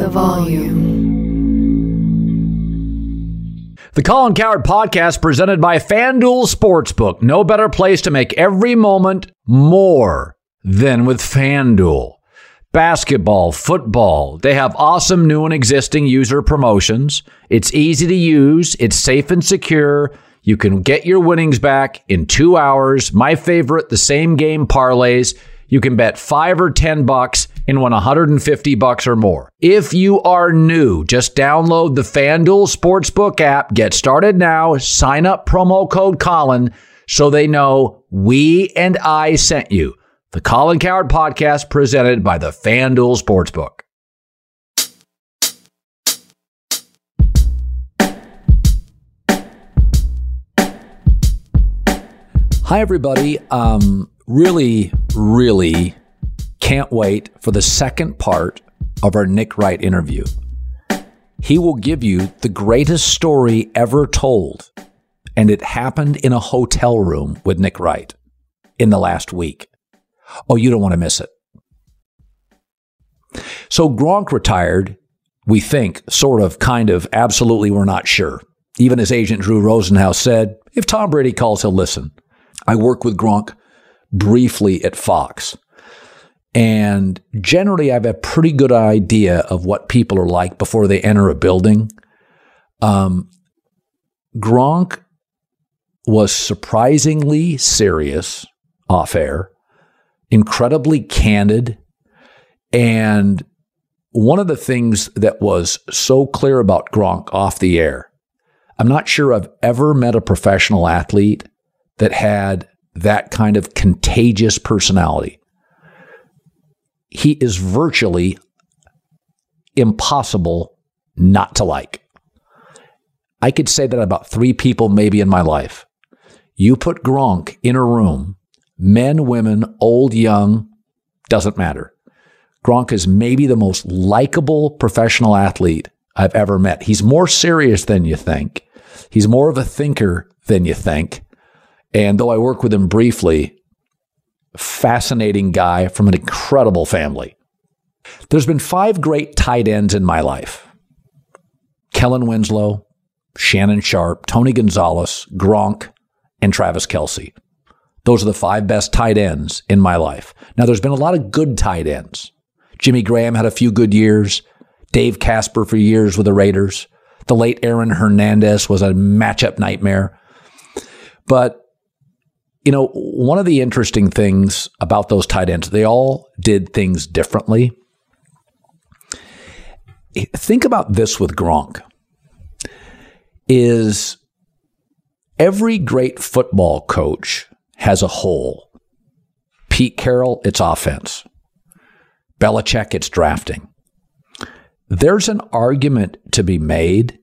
the volume. The Colin Cowherd Podcast presented by FanDuel Sportsbook. No better place to make every moment more than with FanDuel. Basketball, football, they have awesome new and existing user promotions. It's easy to use, it's safe and secure. You can get your winnings back in two hours. My favorite, the same game parlays. You can bet five or 10 bucks and win 150 bucks or more. If you are new, just download the FanDuel Sportsbook app. Get started now. Sign up promo code Colin so they know we and I sent you. The Colin Cowherd Podcast presented by the FanDuel Sportsbook. Hi, everybody. Um, really, really can't wait for the second part of our Nick Wright interview. He will give you the greatest story ever told, and it happened in a hotel room with Nick Wright in the last week. Oh, you don't want to miss it. So Gronk retired, we think, sort of, kind of, absolutely, we're not sure. Even his agent Drew Rosenhaus said, if Tom Brady calls, he'll listen. I worked with Gronk briefly at Fox. And generally, I have a pretty good idea of what people are like before they enter a building. Um, Gronk was surprisingly serious off air, incredibly candid. And one of the things that was so clear about Gronk off the air, I'm not sure I've ever met a professional athlete that had that kind of contagious personality. He is virtually impossible not to like. I could say that about three people maybe in my life. You put Gronk in a room, men, women, old, young, doesn't matter. Gronk is maybe the most likable professional athlete I've ever met. He's more serious than you think. He's more of a thinker than you think. And though I work with him briefly, fascinating guy from an incredible family. There's been five great tight ends in my life Kellen Winslow, Shannon Sharpe, Tony Gonzalez, Gronk, and Travis Kelce. Those are the five best tight ends in my life. Now, there's been a lot of good tight ends. Jimmy Graham had a few good years. Dave Casper for years with the Raiders. The late Aaron Hernandez was a matchup nightmare. But you know, one of the interesting things about those tight ends, they all did things differently. Think about this with Gronk. Is every great football coach has a hole. Pete Carroll, it's offense. Belichick, it's drafting. There's an argument to be made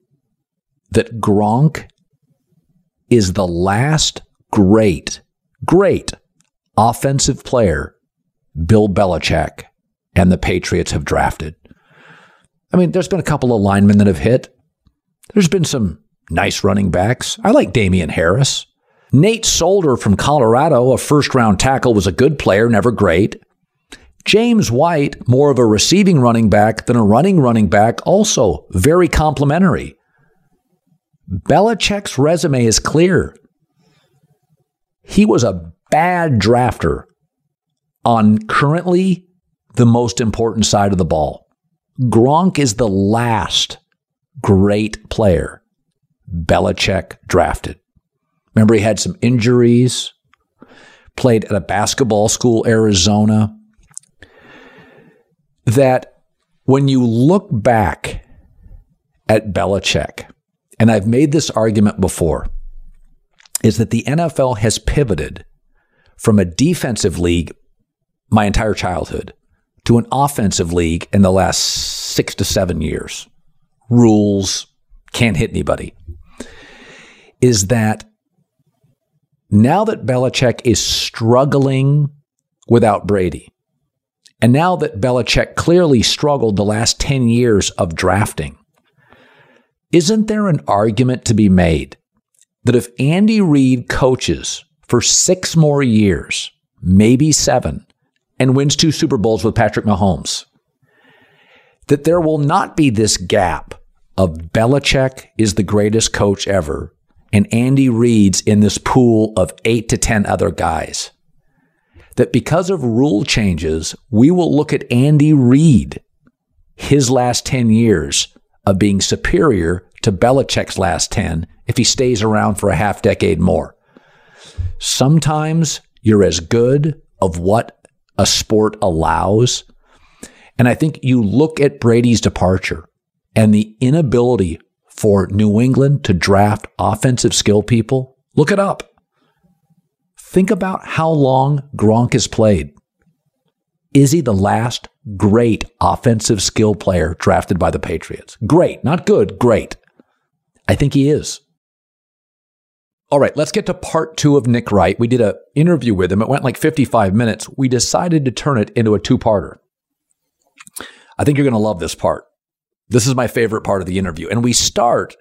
that Gronk is the last great great offensive player Bill Belichick and the Patriots have drafted. I mean, there's been a couple of linemen that have hit. There's been some nice running backs. I like Damien Harris. Nate Solder from Colorado, a first round tackle, was a good player, never great. James White, more of a receiving running back than a running running back, also very complimentary. Belichick's resume is clear. He was a bad drafter on currently the most important side of the ball. Gronk is the last great player Belichick drafted. Remember, he had some injuries, played at a basketball school, Arizona. That when you look back at Belichick, and I've made this argument before, is that the NFL has pivoted from a defensive league my entire childhood to an offensive league in the last six to seven years. Rules, can't hit anybody. Is that now that Belichick is struggling without Brady, and now that Belichick clearly struggled the last 10 years of drafting, isn't there an argument to be made that if Andy Reid coaches for six more years, maybe seven, and wins two Super Bowls with Patrick Mahomes, that there will not be this gap of Belichick is the greatest coach ever and Andy Reid's in this pool of eight to 10 other guys. That because of rule changes, we will look at Andy Reid, his last 10 years of being superior to Belichick's last 10 if he stays around for a half decade more. Sometimes you're as good of what a sport allows. And I think you look at Brady's departure and the inability for New England to draft offensive skill people, look it up. Think about how long Gronk has played. Is he the last great offensive skill player drafted by the Patriots? Great, not good, great. I think he is. All right, let's get to part two of Nick Wright. We did an interview with him. It went like 55 minutes. We decided to turn it into a two parter. I think you're going to love this part. This is my favorite part of the interview. And we start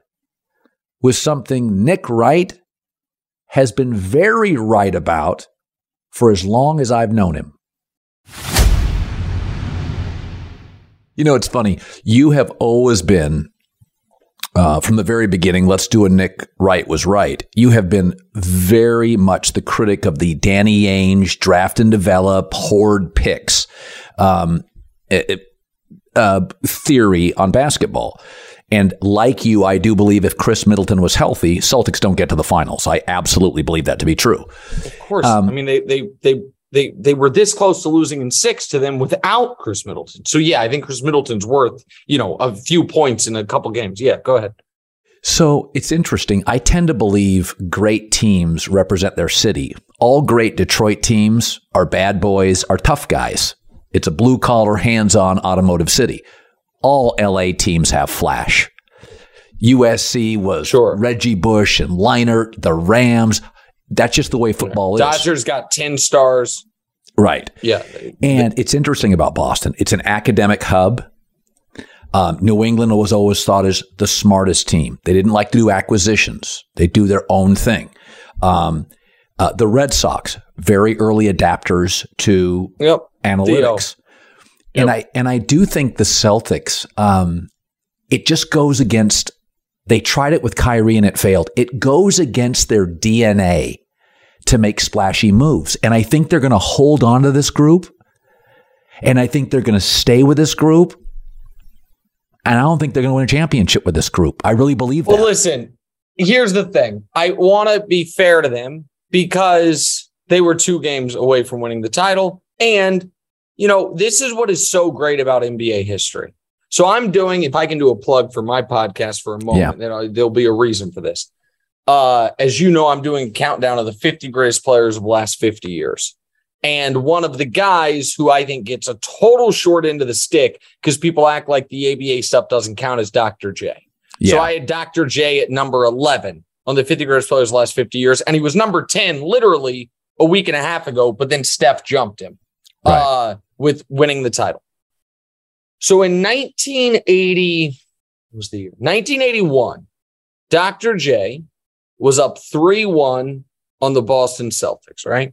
with something Nick Wright has been very right about for as long as I've known him. You know, it's funny. You have always been, uh, from the very beginning, let's do a Nick Wright was right. You have been very much the critic of the Danny Ainge draft and develop hoard picks. Um, it, it, uh, theory on basketball. And like you, I do believe if Khris Middleton was healthy, Celtics don't get to the finals. I absolutely believe that to be true. Of course. Um, I mean, they, they, they, they, they were this close to losing in six to them without Khris Middleton. So yeah, I think Khris Middleton's worth, you know, a few points in a couple games. Yeah, go ahead. So it's interesting. I tend to believe great teams represent their city. All great Detroit teams are bad boys, are tough guys. It's a blue collar, hands on automotive city. All LA teams have flash. USC was sure. Reggie Bush and Leinart, the Rams. That's just the way football yeah. is. Dodgers got 10 stars. Right. Yeah. And it's interesting about Boston. It's an academic hub. Um, New England was always thought as the smartest team. They didn't like to do acquisitions. They do their own thing. Um, uh, the Red Sox, very early adapters to yep. analytics. Yep. And I and I do think the Celtics, um, it just goes against. They tried it with Kyrie and it failed. It goes against their DNA to make splashy moves, and I think they're going to hold on to this group, and I think they're going to stay with this group. And I don't think they're going to win a championship with this group. I really believe that. Well, listen, here's the thing. I want to be fair to them because they were two games away from winning the title. And, you know, this is what is so great about NBA history. So I'm doing, if I can do a plug for my podcast for a moment, yeah. then there'll be a reason for this. Uh, as you know, I'm doing a countdown of the 50 greatest players of the last 50 years. And one of the guys who I think gets a total short end of the stick because people act like the ABA stuff doesn't count as Dr. J. Yeah. So I had Dr. J at number 11 on the 50 greatest players the last 50 years. And he was number 10 literally a week and a half ago, but then Steph jumped him right. uh, with winning the title. So in 1980, was the year? 1981, Dr. J was up 3 1 on the Boston Celtics, right?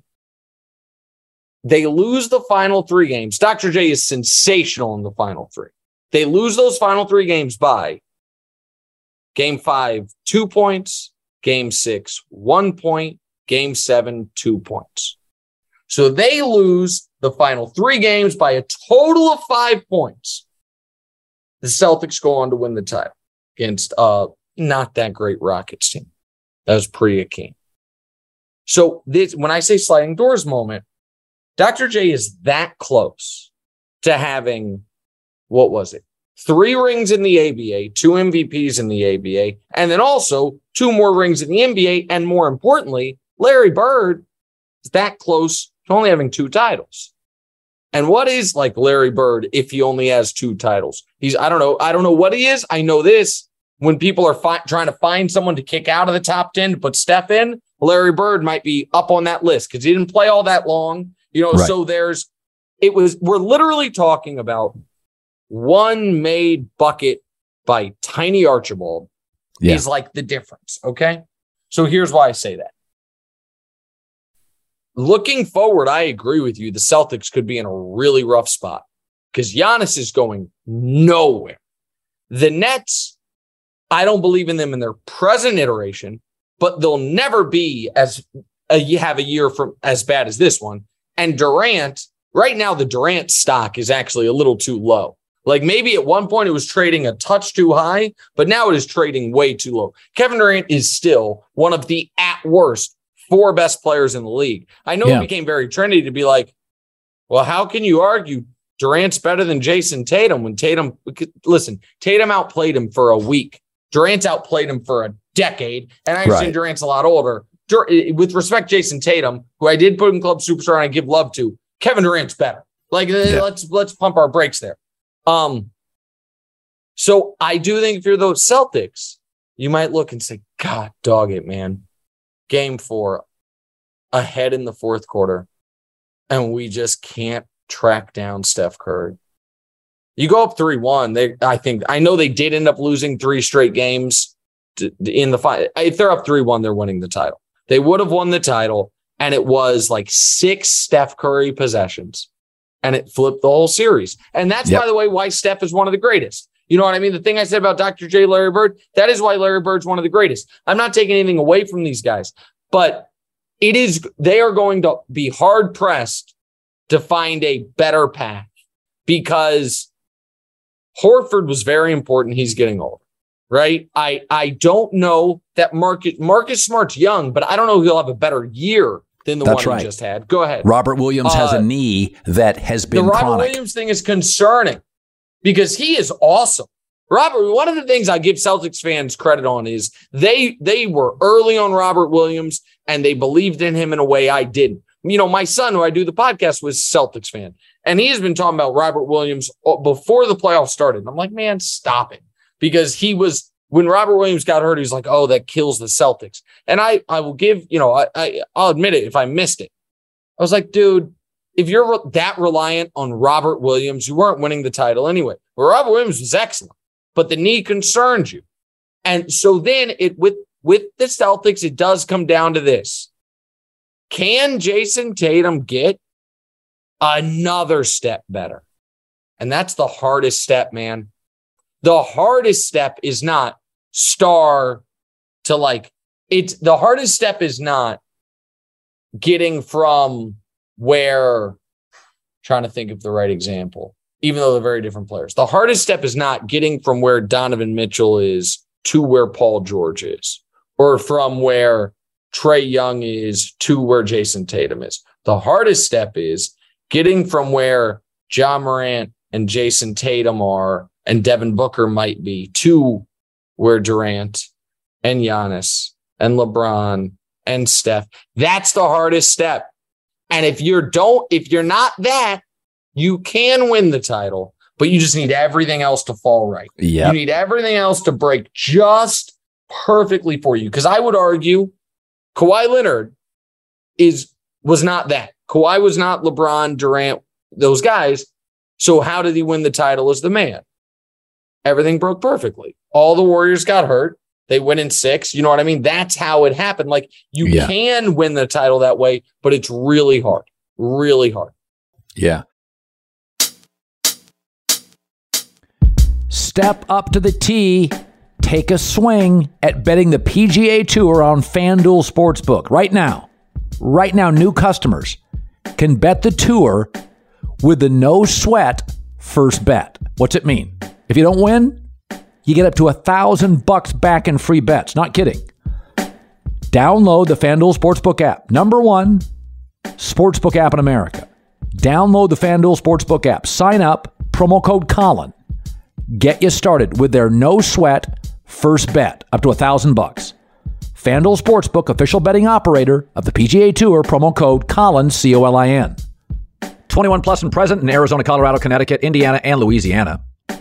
They lose the final three games. Dr. J is sensational in the final three. They lose those final three games by game five, two points, Game six, one point. Game seven, two points. So they lose the final three games by a total of five points. The Celtics go on to win the title against uh not that great Rockets team. That was pretty akin. So this when I say sliding doors moment, Dr. J is that close to having what was it? three rings in the ABA, two MVPs in the ABA, and then also two more rings in the NBA. And more importantly, Larry Bird is that close to only having two titles. And what is like Larry Bird if he only has two titles? He's, I don't know. I don't know what he is. I know this. When people are fi- trying to find someone to kick out of the top 10 to put Steph in, Larry Bird might be up on that list because he didn't play all that long. You know, right. so there's, it was, we're literally talking about one made bucket by Tiny Archibald yeah. is like the difference. Okay. So here's why I say that. Looking forward, I agree with you. The Celtics could be in a really rough spot because Giannis is going nowhere. The Nets, I don't believe in them in their present iteration, but they'll never be as a, you have a year from as bad as this one. And Durant, right now, the Durant stock is actually a little too low. Like maybe at one point it was trading a touch too high, but now it is trading way too low. Kevin Durant is still one of the at worst four best players in the league. I know yeah. it became very trendy to be like, well, how can you argue Durant's better than Jayson Tatum when Tatum, listen, Tatum outplayed him for a week. Durant outplayed him for a decade. And I understand right. Durant's a lot older. With respect, Jayson Tatum, who I did put in club superstar and I give love to, Kevin Durant's better. Like yeah. let's let's pump our brakes there. Um, so I do think if you're those Celtics, you might look and say, God, dog it, man. Game four, ahead in the fourth quarter, and we just can't track down Steph Curry. You go up 3 1. They, I think, I know they did end up losing three straight games to, in the fight. If they're up 3 1, they're winning the title. They would have won the title, and it was like six Steph Curry possessions, and it flipped the whole series. And that's, yep. by the way, why Steph is one of the greatest. You know what I mean? The thing I said about Dr. J. Larry Bird, that is why Larry Bird's one of the greatest. I'm not taking anything away from these guys, but it is, they are going to be hard pressed to find a better path because Horford was very important. He's getting old, right? I I don't know that Marcus Marcus Smart's young, but I don't know if he'll have a better year than the That's one right. he just had. Go ahead. Robert Williams uh, has a uh, knee that has been the Robert chronic. Williams thing is concerning because he is awesome. Robert, one of the things I give Celtics fans credit on is they they were early on Robert Williams and they believed in him in a way I didn't. You know, my son, who I do the podcast was Celtics fan, and he has been talking about Robert Williams before the playoffs started. I'm like, man, stop it, because he was when Robert Williams got hurt. He was like, oh, that kills the Celtics. And I I will give you know I, I I'll admit it if I missed it. I was like, dude, if you're that reliant on Robert Williams, you weren't winning the title anyway. Robert Williams was excellent, but the knee concerns you. And so then it with with the Celtics, it does come down to this. Can Jayson Tatum get another step better? And that's the hardest step, man. The hardest step is not star to like it's the hardest step is not getting from where trying to think of the right example, even though they're very different players. The hardest step is not getting from where Donovan Mitchell is to where Paul George is, or from where Trae Young is to where Jayson Tatum is. The hardest step is getting from where Ja Morant and Jayson Tatum are and Devin Booker might be to where Durant and Giannis and LeBron and Steph. That's the hardest step. And if you're don't, if you're not that, you can win the title, but you just need everything else to fall right. Yeah. You need everything else to break just perfectly for you. Because I would argue Kawhi Leonard is was not that. Kawhi was not LeBron, Durant, those guys. So how did he win the title as the man? Everything broke perfectly. All the Warriors got hurt. They win in six. You know what I mean? That's how it happened. Like you yeah. can win the title that way, but it's really hard. Really hard. Yeah. Step up to the tee. Take a swing at betting the PGA Tour on FanDuel Sportsbook right now. Right now, new customers can bet the tour with the no sweat first bet. What's it mean? If you don't win, you get up to a thousand bucks back in free bets. Not kidding. Download the FanDuel Sportsbook app. Number one sportsbook app in America. Download the FanDuel Sportsbook app. Sign up, promo code Colin. Get you started with their no sweat first bet up to a thousand bucks. FanDuel Sportsbook, official betting operator of the PGA Tour, promo code Colin, C O L I N. 21 plus and present in Arizona, Colorado, Connecticut, Indiana, and Louisiana.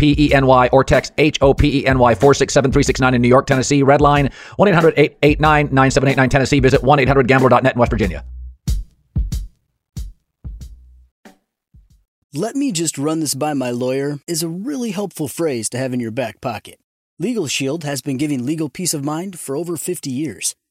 1-877-HOPENY or text HOPENY 467-369 in New York, Tennessee. Red line 1-800-889-9789 Tennessee. Visit 1-800-GAMBLER.net in West Virginia. Let me just run this by my lawyer is a really helpful phrase to have in your back pocket. Legal Shield has been giving legal peace of mind for over 50 years.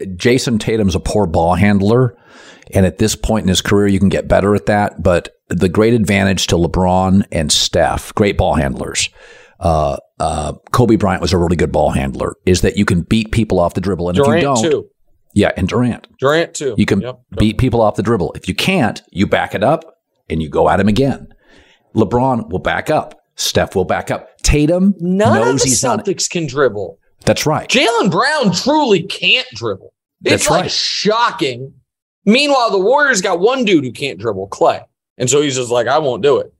Jayson Tatum's a poor ball handler. And at this point in his career, you can get better at that. But the great advantage to LeBron and Steph, great ball handlers, uh, uh, Kobe Bryant was a really good ball handler, is that you can beat people off the dribble. And Durant if you don't, too. yeah, and Durant. Durant too. You can Yep. beat people off the dribble. If you can't, you back it up and you go at him again. LeBron will back up. Steph will back up. Tatum None knows of the he's not. Celtics can dribble. That's right. Jaylen Brown truly can't dribble. It's That's like right. shocking. Meanwhile, the Warriors got one dude who can't dribble, Clay. And so he's just like, I won't do it.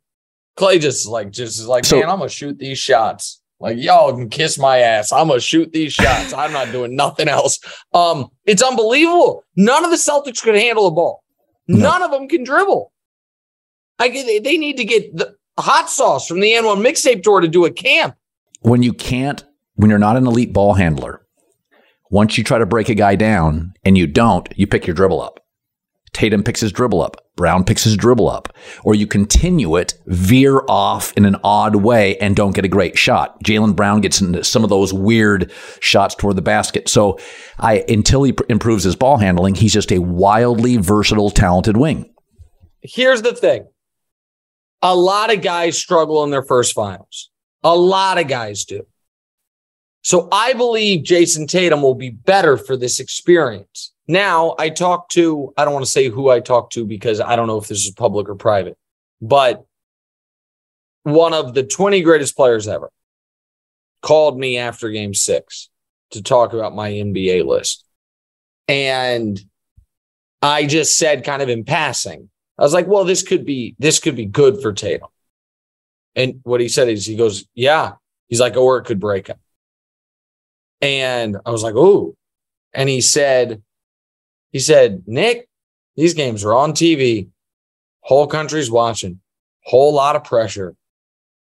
Clay just like just is like, So- man, I'm gonna shoot these shots. Like y'all can kiss my ass. I'm gonna shoot these shots. I'm not doing nothing else. Um, it's unbelievable. None of the Celtics could handle a ball. No. None of them can dribble. I get they- they need to get the hot sauce from the AND1 mixtape tour to do a camp. when you can't, when you're not an elite ball handler, once you try to break a guy down and you don't, you pick your dribble up. Tatum picks his dribble up. Brown picks his dribble up. Or you continue it, veer off in an odd way, and don't get a great shot. Jaylen Brown gets into some of those weird shots toward the basket. So, I until he pr- improves his ball handling, he's just a wildly versatile, talented wing. here's the thing a lot of guys struggle in their first finals. A lot of guys do. So I believe Jayson Tatum will be better for this experience. Now, I talked to, I don't want to say who I talked to because I don't know if this is public or private, but one of the 20 greatest players ever called me after game six to talk about my NBA list. And I just said, kind of in passing, I was like, well, this could be this could be good for Tatum. And what he said is he goes, Yeah. He's like, or it could break him. And I was like, oh. And he said, he said, Nick, these games are on TV. Whole country's watching. Whole lot of pressure.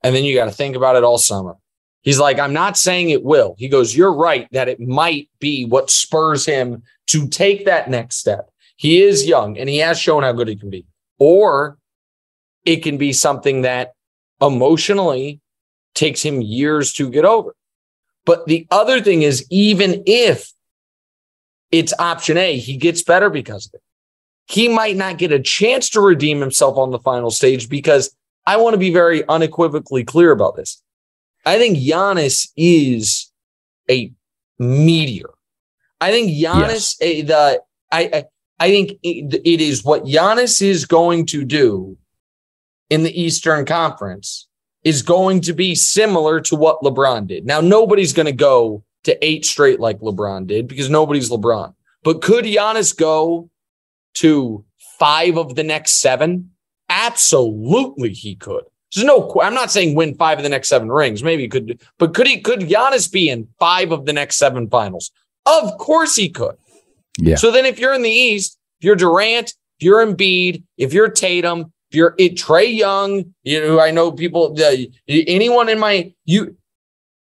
And then you got to think about it all summer. He's like, I'm not saying it will. He goes, You're right that it might be what spurs him to take that next step. He is young and he has shown how good he can be. Or it can be something that emotionally takes him years to get over. But the other thing is, even if it's option A, he gets better because of it. He might not get a chance to redeem himself on the final stage because I want to be very unequivocally clear about this. I think Giannis is a meteor. I think Giannis, yes. Eh, the I, I I think it, it is what Giannis is going to do in the Eastern Conference is going to be similar to what LeBron did. Now, nobody's going to go to eight straight like LeBron did because nobody's LeBron. But could Giannis go to five of the next seven? Absolutely, he could. There's no. I'm not saying win five of the next seven rings. Maybe he could, but could he? Could Giannis be in five of the next seven finals? Of course he could. Yeah. So then, if you're in the East, if you're Durant, if you're Embiid, if you're Tatum, if you're it, Trae Young, you know, I know people. Anyone in my you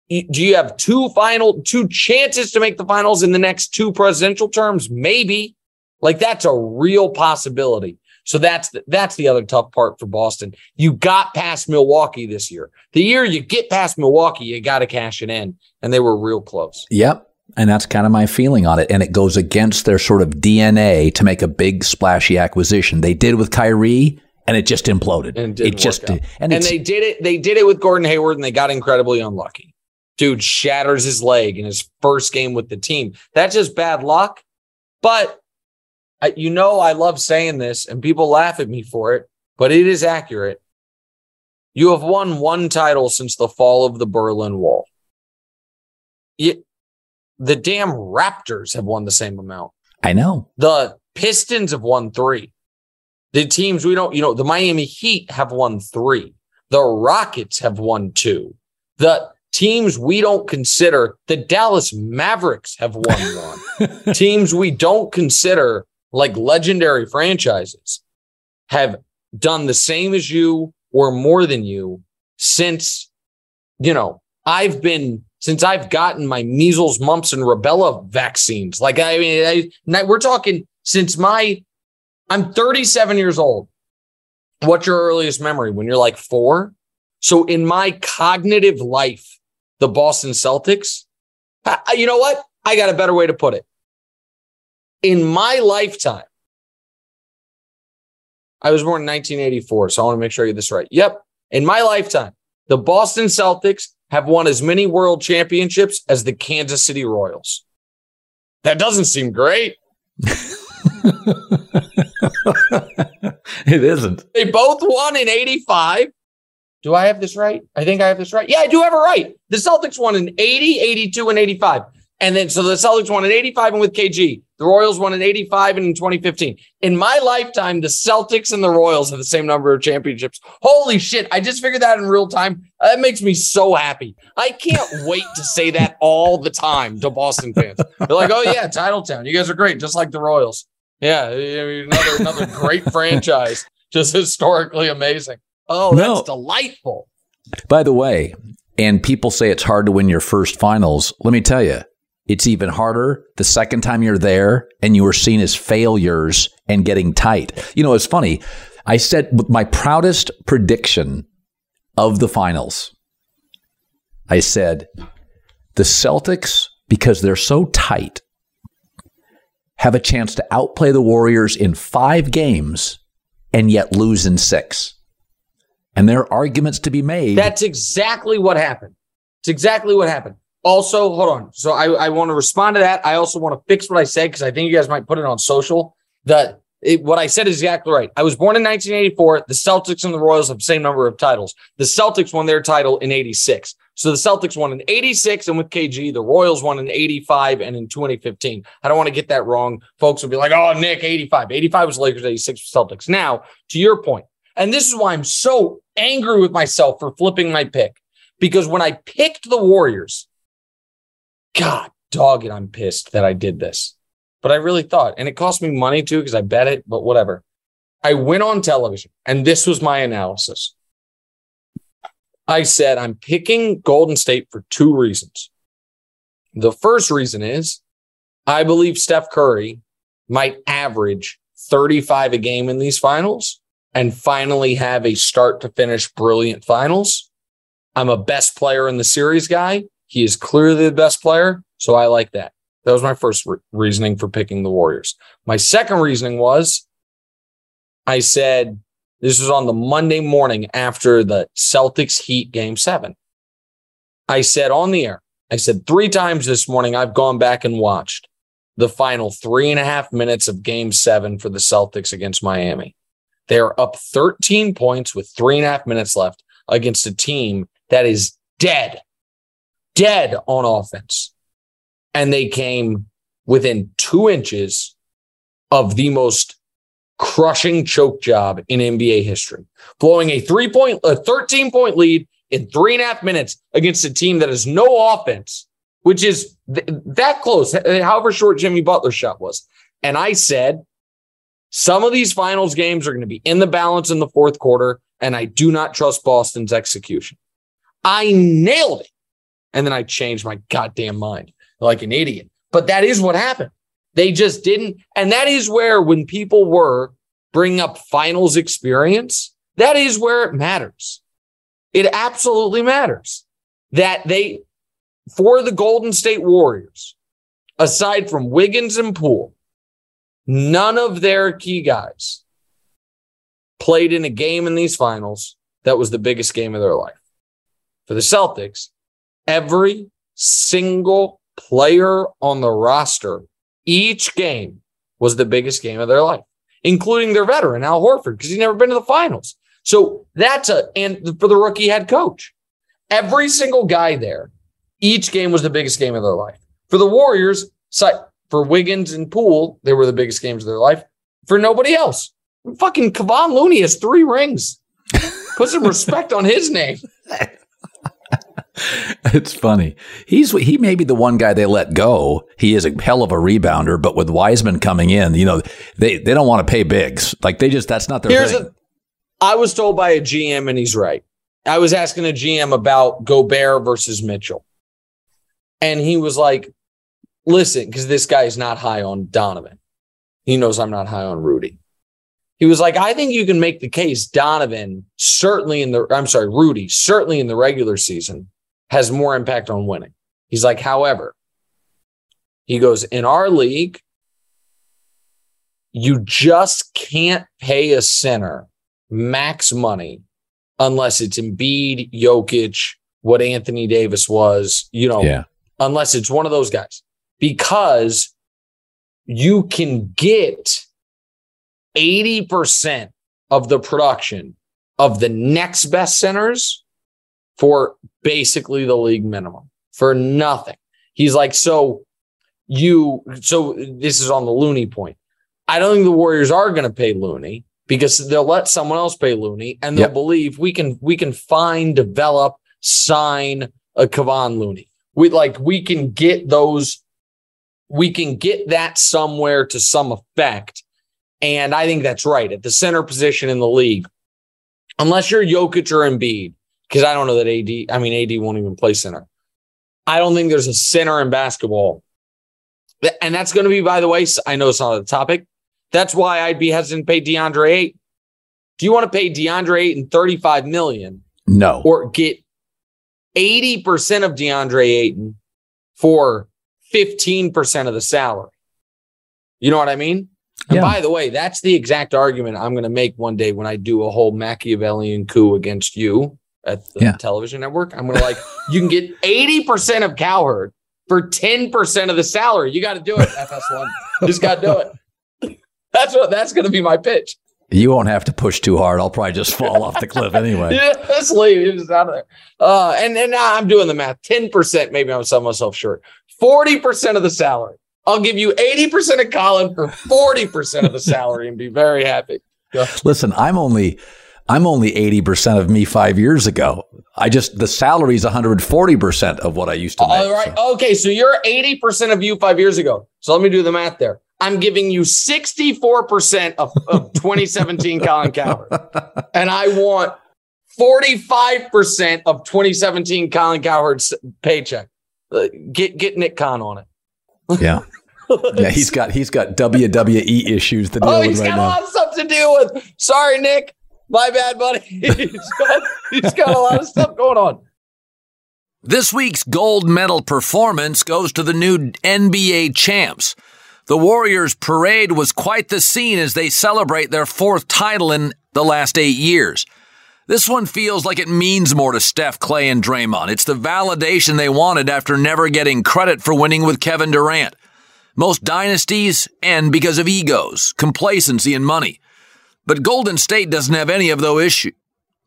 do you have two final two chances to make the finals in the next two presidential terms? Maybe. Like that's a real possibility. So that's the, that's the other tough part for Boston. You got past Milwaukee this year. The year you get past Milwaukee, you got to cash it in, and they were real close. Yep. And that's kind of my feeling on it. And it goes against their sort of DNA to make a big splashy acquisition. They did with Kyrie and it just imploded. And it, it just did. And, and they did it. They did it with Gordon Hayward and they got incredibly unlucky dude shatters his leg in his first game with the team. That's just bad luck. But uh, you know, I love saying this and people laugh at me for it, but it is accurate. You have won one title since the fall of the Berlin Wall. You, the damn Raptors have won the same amount. I know. The Pistons have won three. The teams we don't, you know, the Miami Heat have won three. The Rockets have won two. The teams we don't consider the Dallas Mavericks have won one. teams we don't consider like legendary franchises have done the same as you or more than you since, you know, I've been since I've gotten my measles, mumps, and rubella vaccines. Like I mean, I, we're talking since my I'm 37 years old. What's your earliest memory when you're like four? So in my cognitive life, the Boston Celtics, you know what? I got a better way to put it. In my lifetime, I was born in 1984, so I want to make sure I get this right. Yep. In my lifetime, the Boston Celtics have won as many world championships as the Kansas City Royals. That doesn't seem great. it isn't. They both won in 85 do I have this right? I think I have this right. Yeah, I do have it right. The Celtics won in 80, 82, and 85. And then so the Celtics won in 85 and with KG. The Royals won in 85 and in 2015. In my lifetime, the Celtics and the Royals have the same number of championships. Holy shit. I just figured that in real time. That makes me so happy. I can't wait to say that all the time to Boston fans. They're like, oh, yeah, Titletown. You guys are great, just like the Royals. Yeah, another, another great franchise, just historically amazing. Oh, no. that's delightful. By the way, and people say it's hard to win your first finals. Let me tell you, it's even harder the second time you're there and you are seen as failures and getting tight. You know, it's funny. I said my proudest prediction of the finals. I said the Celtics, because they're so tight, have a chance to outplay the Warriors in five games and yet lose in six. And there are arguments to be made. That's exactly what happened. It's exactly what happened. Also, hold on. So I, I want to respond to that. I also want to fix what I said because I think you guys might put it on social. That it, what I said is exactly right. I was born in 1984. The Celtics and the Royals have the same number of titles. The Celtics won their title in 86. So the Celtics won in 86 and with KG, the Royals won in 85 and in 2015. I don't want to get that wrong. Folks will be like, oh, Nick, 85. 85 was Lakers, 86 was Celtics. Now, to your point, and this is why I'm so angry with myself for flipping my pick. Because when I picked the Warriors, God dog it, I'm pissed that I did this. But I really thought, and it cost me money too, because I bet it, but whatever. I went on television and this was my analysis. I said, I'm picking Golden State for two reasons. The first reason is I believe Steph Curry might average 35 a game in these finals and finally have a start to finish brilliant finals. I'm a best player in the series guy. He is clearly the best player. So I like that. That was my first re- reasoning for picking the Warriors. My second reasoning was I said this was on the Monday morning after the Celtics Heat game seven. I said on the air, I said three times this morning, I've gone back and watched the final three and a half minutes of game seven for the Celtics against Miami. They're up 13 points with three and a half minutes left against a team that is dead, dead on offense. And they came within two inches of the most crushing choke job in NBA history, blowing a three point, a 13 point lead in three and a half minutes against a team that has no offense, which is th- that close, however short Jimmy Butler's shot was. And I said, some of these finals games are going to be in the balance in the fourth quarter, and I do not trust Boston's execution. I nailed it. And then I changed my goddamn mind like an idiot. But that is what happened. They just didn't. And that is where, when people were bringing up finals experience, that is where it matters. It absolutely matters that they, for the Golden State Warriors, aside from Wiggins and Poole, none of their key guys played in a game in these finals that was the biggest game of their life. For the Celtics, every single player on the roster, each game was the biggest game of their life, including their veteran, Al Horford, because he's never been to the finals. So that's a, and for the rookie head coach, every single guy there, each game was the biggest game of their life. For the Warriors, for Wiggins and Poole, they were the biggest games of their life. For nobody else, fucking Kevon Looney has three rings. Put some respect on his name. It's funny. He's he may be the one guy they let go. He is a hell of a rebounder, but with Wiseman coming in, you know, they they don't want to pay bigs. Like they just that's not their Here's thing. A, I was told by a GM, and he's right. I was asking a GM about Gobert versus Mitchell, and he was like, "Listen, because this guy is not high on Donovan. He knows I'm not high on Rudy." He was like, I think you can make the case Donovan, certainly in the, I'm sorry, Rudy, certainly in the regular season, has more impact on winning. He's like, however, he goes, in our league, you just can't pay a center max money unless it's Embiid, Jokic, what Anthony Davis was, you know, yeah. unless it's one of those guys, because you can get 80% of the production of the next best centers for basically the league minimum for nothing. He's like, so you, so this is on the Looney point. I don't think the Warriors are going to pay Looney because they'll let someone else pay Looney and they'll yep. believe we can, we can find, develop, sign a Kevon Looney. We like, we can get those, we can get that somewhere to some effect and I think that's right at the center position in the league. Unless you're Jokic or Embiid, because I don't know that AD, I mean, AD won't even play center. I don't think there's a center in basketball. And that's going to be, by the way, I know it's not a topic. That's why I'd be hesitant to pay DeAndre Ayton. Do you want to pay DeAndre Ayton and 35 million? No. Or get 80% of DeAndre Ayton for 15% of the salary? You know what I mean? And yeah. by the way, that's the exact argument I'm going to make one day when I do a whole Machiavellian coup against you at the yeah. television network. I'm going to like, you can get 80% of Cowherd for 10% of the salary. You got to do it, FS1. Just got to do it. That's what that's going to be my pitch. You won't have to push too hard. I'll probably just fall off the cliff anyway. yeah, let's leave. Just out of there. Uh, and and now I'm doing the math. Ten percent, maybe I'm selling myself short. Forty percent of the salary. I'll give you 80% of Colin for 40% of the salary and be very happy. Listen, I'm only I'm only 80% of me 5 years ago. I just the salary is 140% of what I used to make. All right. So. Okay, so you're 80% of you 5 years ago. So let me do the math there. I'm giving you 64% of, of 2017 Colin Cowherd. And I want 45% of 2017 Colin Cowherd's paycheck. Uh, get get Nick Khan on it. Yeah. yeah, he's got he's got WWE issues to deal oh, with right now. He's got a lot of stuff to deal with. Sorry, Nick. My bad, buddy. he's, got, he's got a lot of stuff going on. This week's gold medal performance goes to the new NBA champs. The Warriors' parade was quite the scene as they celebrate their fourth title in the last eight years. This one feels like it means more to Steph, Clay, and Draymond. It's the validation they wanted after never getting credit for winning with Kevin Durant. Most dynasties end because of egos, complacency, and money. But Golden State doesn't have any of those issues.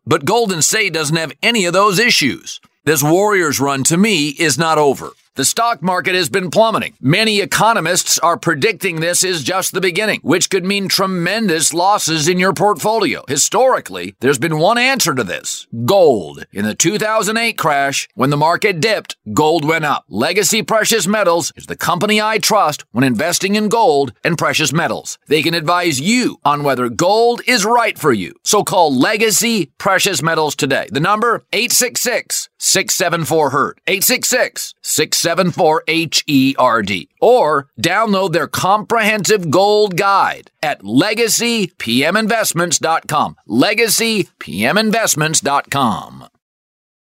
But Golden State doesn't have any of those issues. This Warriors run to me is not over. The stock market has been plummeting. Many economists are predicting this is just the beginning, which could mean tremendous losses in your portfolio. Historically, there's been one answer to this gold. In the 2008 crash, when the market dipped, gold went up. Legacy Precious Metals is the company I trust when investing in gold and precious metals. They can advise you on whether gold is right for you. So call Legacy Precious Metals today. The number 866 674 HERD. 866 674 74HERD or download their comprehensive gold guide at legacypminvestments.com. legacypminvestments.com.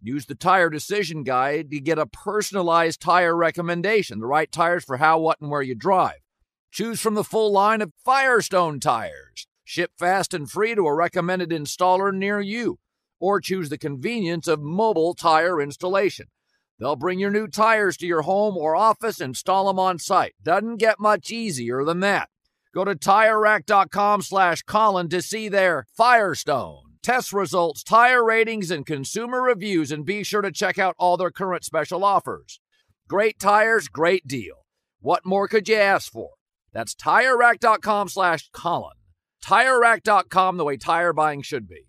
Use the tire decision guide to get a personalized tire recommendation, the right tires for how, what, and where you drive. Choose from the full line of Firestone tires. Ship fast and free to a recommended installer near you. Or choose the convenience of mobile tire installation. They'll bring your new tires to your home or office, and install them on site. Doesn't get much easier than that. Go to TireRack.com slash Colin to see their Firestone test results, tire ratings, and consumer reviews, and be sure to check out all their current special offers. Great tires, great deal. What more could you ask for? That's TireRack.com slash Colin. TireRack.com, the way tire buying should be.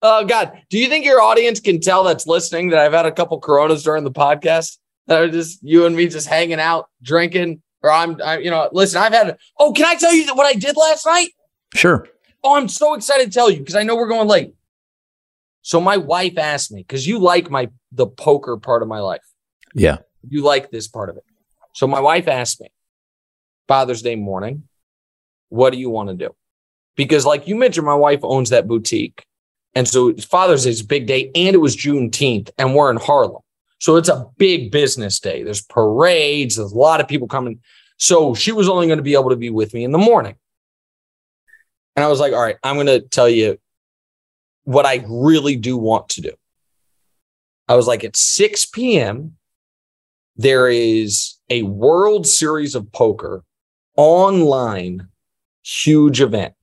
Oh, God. Do you think your audience can tell that's listening that I've had a couple Coronas during the podcast? That are just you and me just hanging out, drinking, or I'm, I, you know, listen, I've had, oh, can I tell you what I did last night? Sure. Oh, I'm so excited to tell you because I know we're going late. So my wife asked me because you like my the poker part of my life. Yeah. You like this part of it. So my wife asked me, Father's Day morning, what do you want to do? Because like you mentioned, my wife owns that boutique. And so Father's Day is a big day, and it was Juneteenth, and we're in Harlem. So it's a big business day. There's parades, there's a lot of people coming. So she was only going to be able to be with me in the morning. And I was like, all right, I'm going to tell you what I really do want to do. I was like, at 6 p.m., there is a World Series of Poker online huge event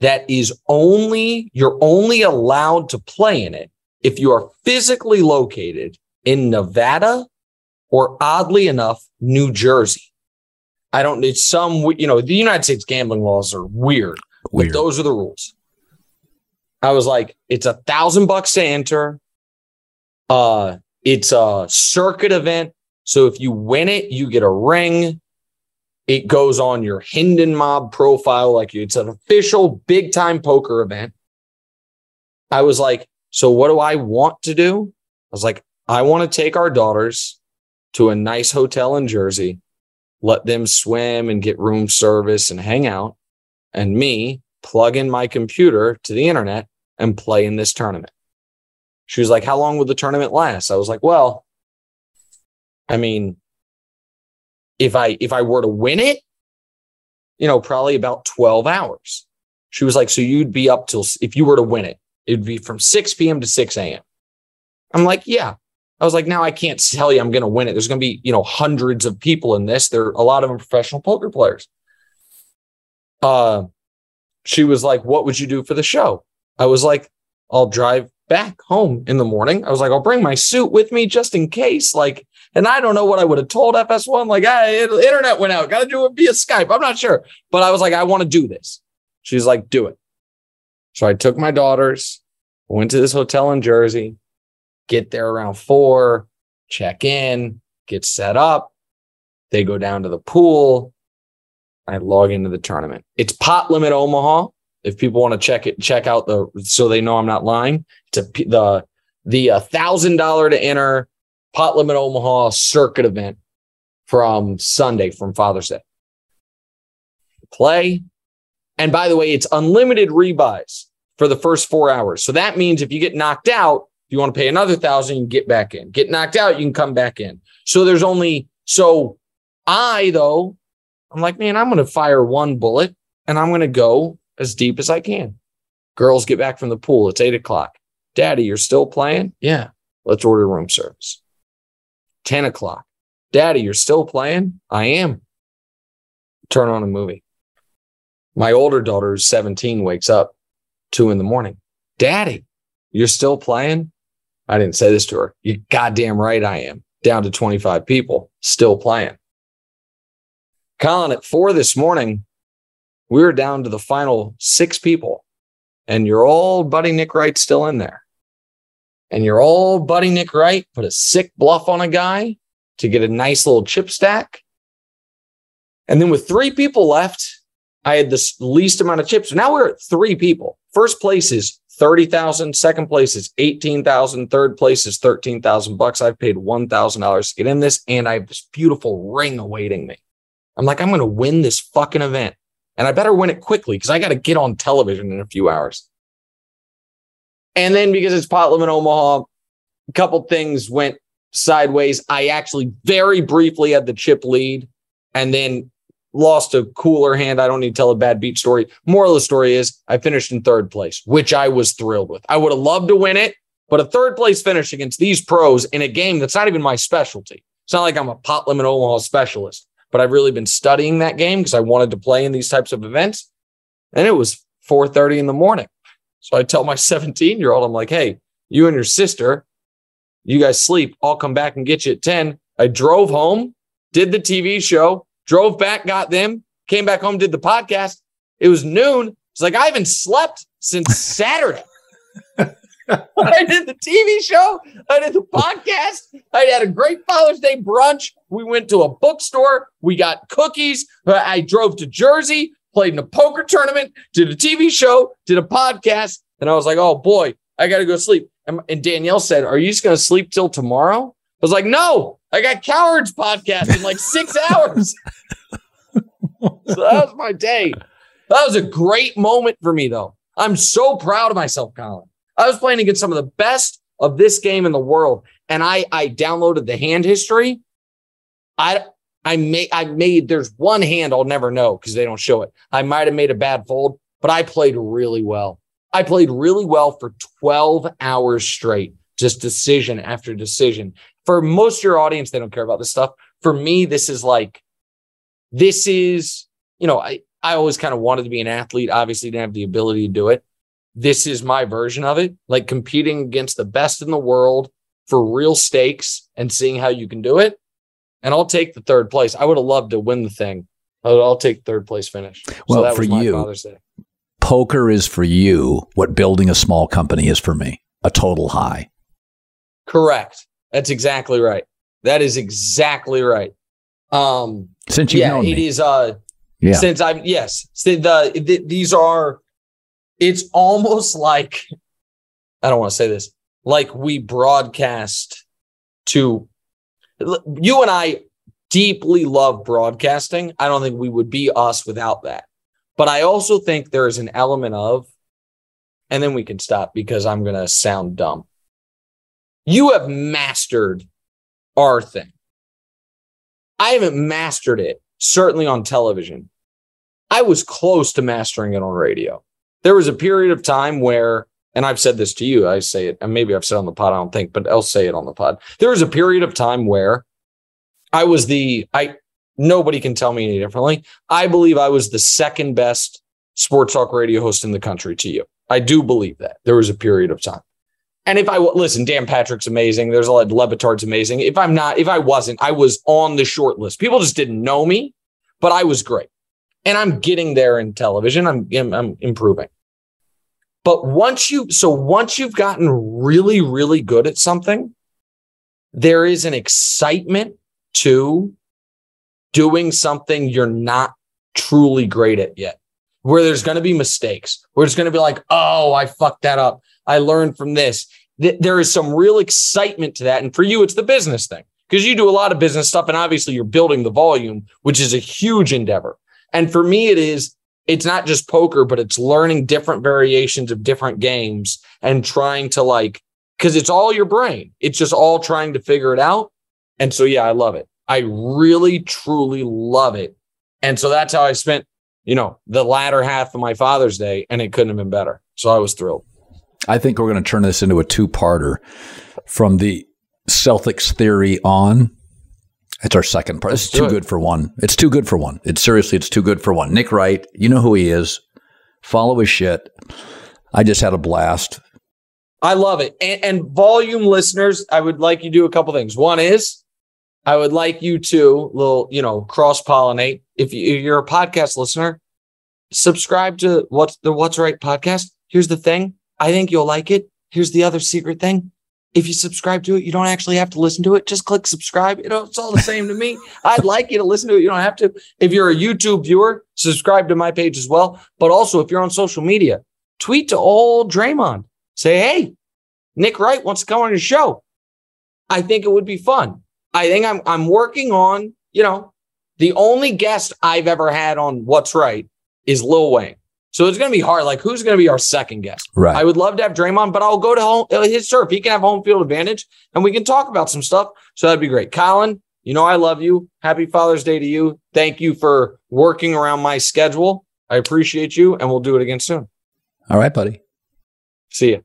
that is only, you're only allowed to play in it if you are physically located in Nevada or oddly enough, New Jersey. I don't, need some, you know, the United States gambling laws are weird. Weird. But those are the rules. I was like, it's a thousand bucks to enter. Uh, it's a circuit event. So if you win it, you get a ring. It goes on your Hendon Mob profile. Like it's an official big time poker event. I was like, so what do I want to do? I was like, I want to take our daughters to a nice hotel in Jersey, let them swim and get room service and hang out and me plug in my computer to the internet and play in this tournament. She was like, How long will the tournament last? I was like, Well, I mean, if I if I were to win it, you know, probably about 12 hours. She was like, So you'd be up till if you were to win it, it'd be from 6 p.m. to 6 a.m. I'm like, Yeah. I was like, now I can't tell you I'm going to win it. There's going to be, you know, hundreds of people in this. There, are a lot of them professional poker players uh, she was like, What would you do for the show? I was like, I'll drive back home in the morning. I was like, I'll bring my suit with me just in case. Like, and I don't know what I would have told FS1. Like, I, internet went out. Got to do it via Skype. I'm not sure. But I was like, I want to do this. She's like, do it. So I took my daughters, went to this hotel in Jersey, get there around four, check in, get set up. They go down to the pool. I log into the tournament. It's pot limit Omaha. If people want to check it, check out the so they know I'm not lying. It's a the the uh, thousand dollar to enter pot limit Omaha circuit event from Sunday from Father's Day. Play. And by the way, it's unlimited rebuys for the first four hours. So that means if you get knocked out, if you want to pay another thousand, you can get back in. Get knocked out, you can come back in. So there's only so I though, I'm like, man, I'm gonna fire one bullet and I'm gonna go as deep as I can. Girls get back from the pool. It's eight o'clock. Daddy, you're still playing? Yeah. Let's order room service. 10 o'clock. Daddy, you're still playing? I am. Turn on a movie. My older daughter, who's 17, wakes up two in the morning. Daddy, you're still playing? I didn't say this to her. You goddamn right I am. Down to 25 people, still playing. Colin, at four this morning, we were down to the final six people, and your old buddy Nick Wright still in there and your old buddy Nick Wright put a sick bluff on a guy to get a nice little chip stack. And then with three people left, I had the least amount of chips. Now we're at three people. First place is 30,000. Second place is 18,000. Third place is 13,000 bucks. I've paid $1,000 to get in this and I have this beautiful ring awaiting me. I'm like, I'm going to win this fucking event and I better win it quickly because I got to get on television in a few hours. And then because it's pot limit Omaha, a couple things went sideways. I actually very briefly had the chip lead and then lost a cooler hand. I don't need to tell a bad beat story. Moral of the story is I finished in third place, which I was thrilled with. I would have loved to win it, but a third place finish against these pros in a game that's not even my specialty. It's not like I'm a pot limit Omaha specialist, but I've really been studying that game because I wanted to play in these types of events. And it was 4:30 in the morning. So I tell my 17 year old, I'm like, hey, you and your sister, you guys sleep. I'll come back and get you at 10. I drove home, did the TV show, drove back, got them, came back home, did the podcast. It was noon. It's like I haven't slept since Saturday. I did the TV show. I did the podcast. I had a great Father's Day brunch. We went to a bookstore. We got cookies. I drove to Jersey played in a poker tournament, did a TV show, did a podcast. And I was like, oh boy, I got to go sleep. And, Danielle said, Are you just going to sleep till tomorrow? I was like, No, I got Cowherd's podcast in like six hours. so that was my day. That was a great moment for me, though. I'm so proud of myself, Colin. I was playing against some of the best of this game in the world, and I I downloaded the hand history. I I made I made there's one hand I'll never know because they don't show it. I might have made a bad fold, but I played really well. I played really well for 12 hours straight, just decision after decision. For most of your audience, they don't care about this stuff. For me, this is like, this is, you know, I, I always kind of wanted to be an athlete, obviously didn't have the ability to do it. This is my version of it, like competing against the best in the world for real stakes and seeing how you can do it and I'll take the third place. I would have loved to win the thing. But I'll take third place finish. Well, so for you, poker is for you what building a small company is for me. A total high. Correct. That's exactly right. That is exactly right. Um, since you yeah, know it is. Uh, yeah. Since I've yes, the, the these are. It's almost like I don't want to say this. Like we broadcast to you and I deeply love broadcasting. I don't think we would be us without that. But I also think there is an element of, and then we can stop because I'm going to sound dumb. You have mastered our thing. I haven't mastered it, certainly on television. I was close to mastering it on radio. There was a period of time where and I've said this to you, I say it, and maybe I've said on the pod, I don't think, but I'll say it on the pod. There was a period of time where I was the I nobody can tell me any differently. I believe I was the second best sports talk radio host in the country to you. I do believe that. There was a period of time. And if I listen, Dan Patrick's amazing. There's a lot. Le Batard's amazing. If I'm not, if I wasn't, I was on the short list. People just didn't know me, but I was great, and I'm getting there in television. I'm I'm, I'm improving. But once you, so once you've gotten really, really good at something, there is an excitement to doing something you're not truly great at yet, where there's going to be mistakes, where it's going to be like, oh, I fucked that up. I learned from this. There is some real excitement to that. And for you, it's the business thing because you do a lot of business stuff and obviously you're building the volume, which is a huge endeavor. And for me, it is it's not just poker, but it's learning different variations of different games and trying to like, because it's all your brain. It's just all trying to figure it out. And so, yeah, I love it. I really, truly love it. And so that's how I spent, you know, the latter half of my Father's Day, and it couldn't have been better. So I was thrilled. I think we're going to turn this into a two parter from the Celtics theory on it's our second part. It's too it. good for one. It's too good for one. It's seriously, it's too good for one. Nick Wright, you know who he is. Follow his shit. I just had a blast. I love it. And, and volume listeners, I would like you to do a couple things. One is I would like you to little, you know, cross pollinate. If, you, if you're a podcast listener, subscribe to what's the What's Wright podcast. Here's the thing. I think you'll like it. Here's the other secret thing if you subscribe to it, you don't actually have to listen to it. Just click subscribe. You know, it's all the same to me. I'd like you to listen to it. You don't have to. If you're a YouTube viewer, subscribe to my page as well. But also, if you're on social media, tweet to old Draymond. Say, hey, Nick Wright wants to come on your show. I think it would be fun. I think I'm I'm working on, you know, the only guest I've ever had on What's Wright is Lil Wayne. So it's going to be hard. Like, who's going to be our second guest? Right. I would love to have Draymond, but I'll go to home, uh, his turf. He can have home field advantage and we can talk about some stuff. So that'd be great. Colin, you know, I love you. Happy Father's Day to you. Thank you for working around my schedule. I appreciate you and we'll do it again soon. All right, buddy. See you.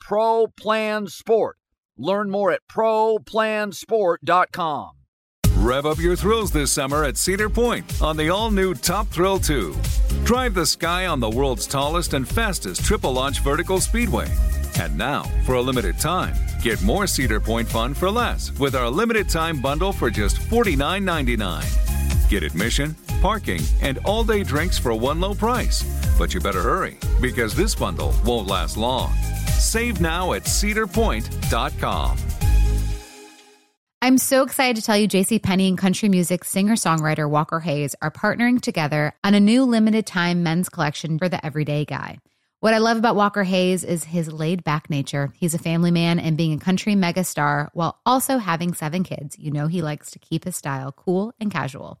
Pro Plan Sport. Learn more at ProPlansport.com. Rev up your thrills this summer at Cedar Point on the all new Top Thrill 2. Drive the sky on the world's tallest and fastest triple launch vertical speedway. And now, for a limited time, get more Cedar Point fun for less with our limited time bundle for just $49.99. Get admission, parking, and all day drinks for one low price. But you better hurry because this bundle won't last long. Save now at cedarpoint.com. I'm so excited to tell you JC Penney and country music singer-songwriter Walker Hayes are partnering together on a new limited time men's collection for the everyday guy. What I love about Walker Hayes is his laid back nature. He's a family man and being a country megastar while also having seven kids. You know, he likes to keep his style cool and casual.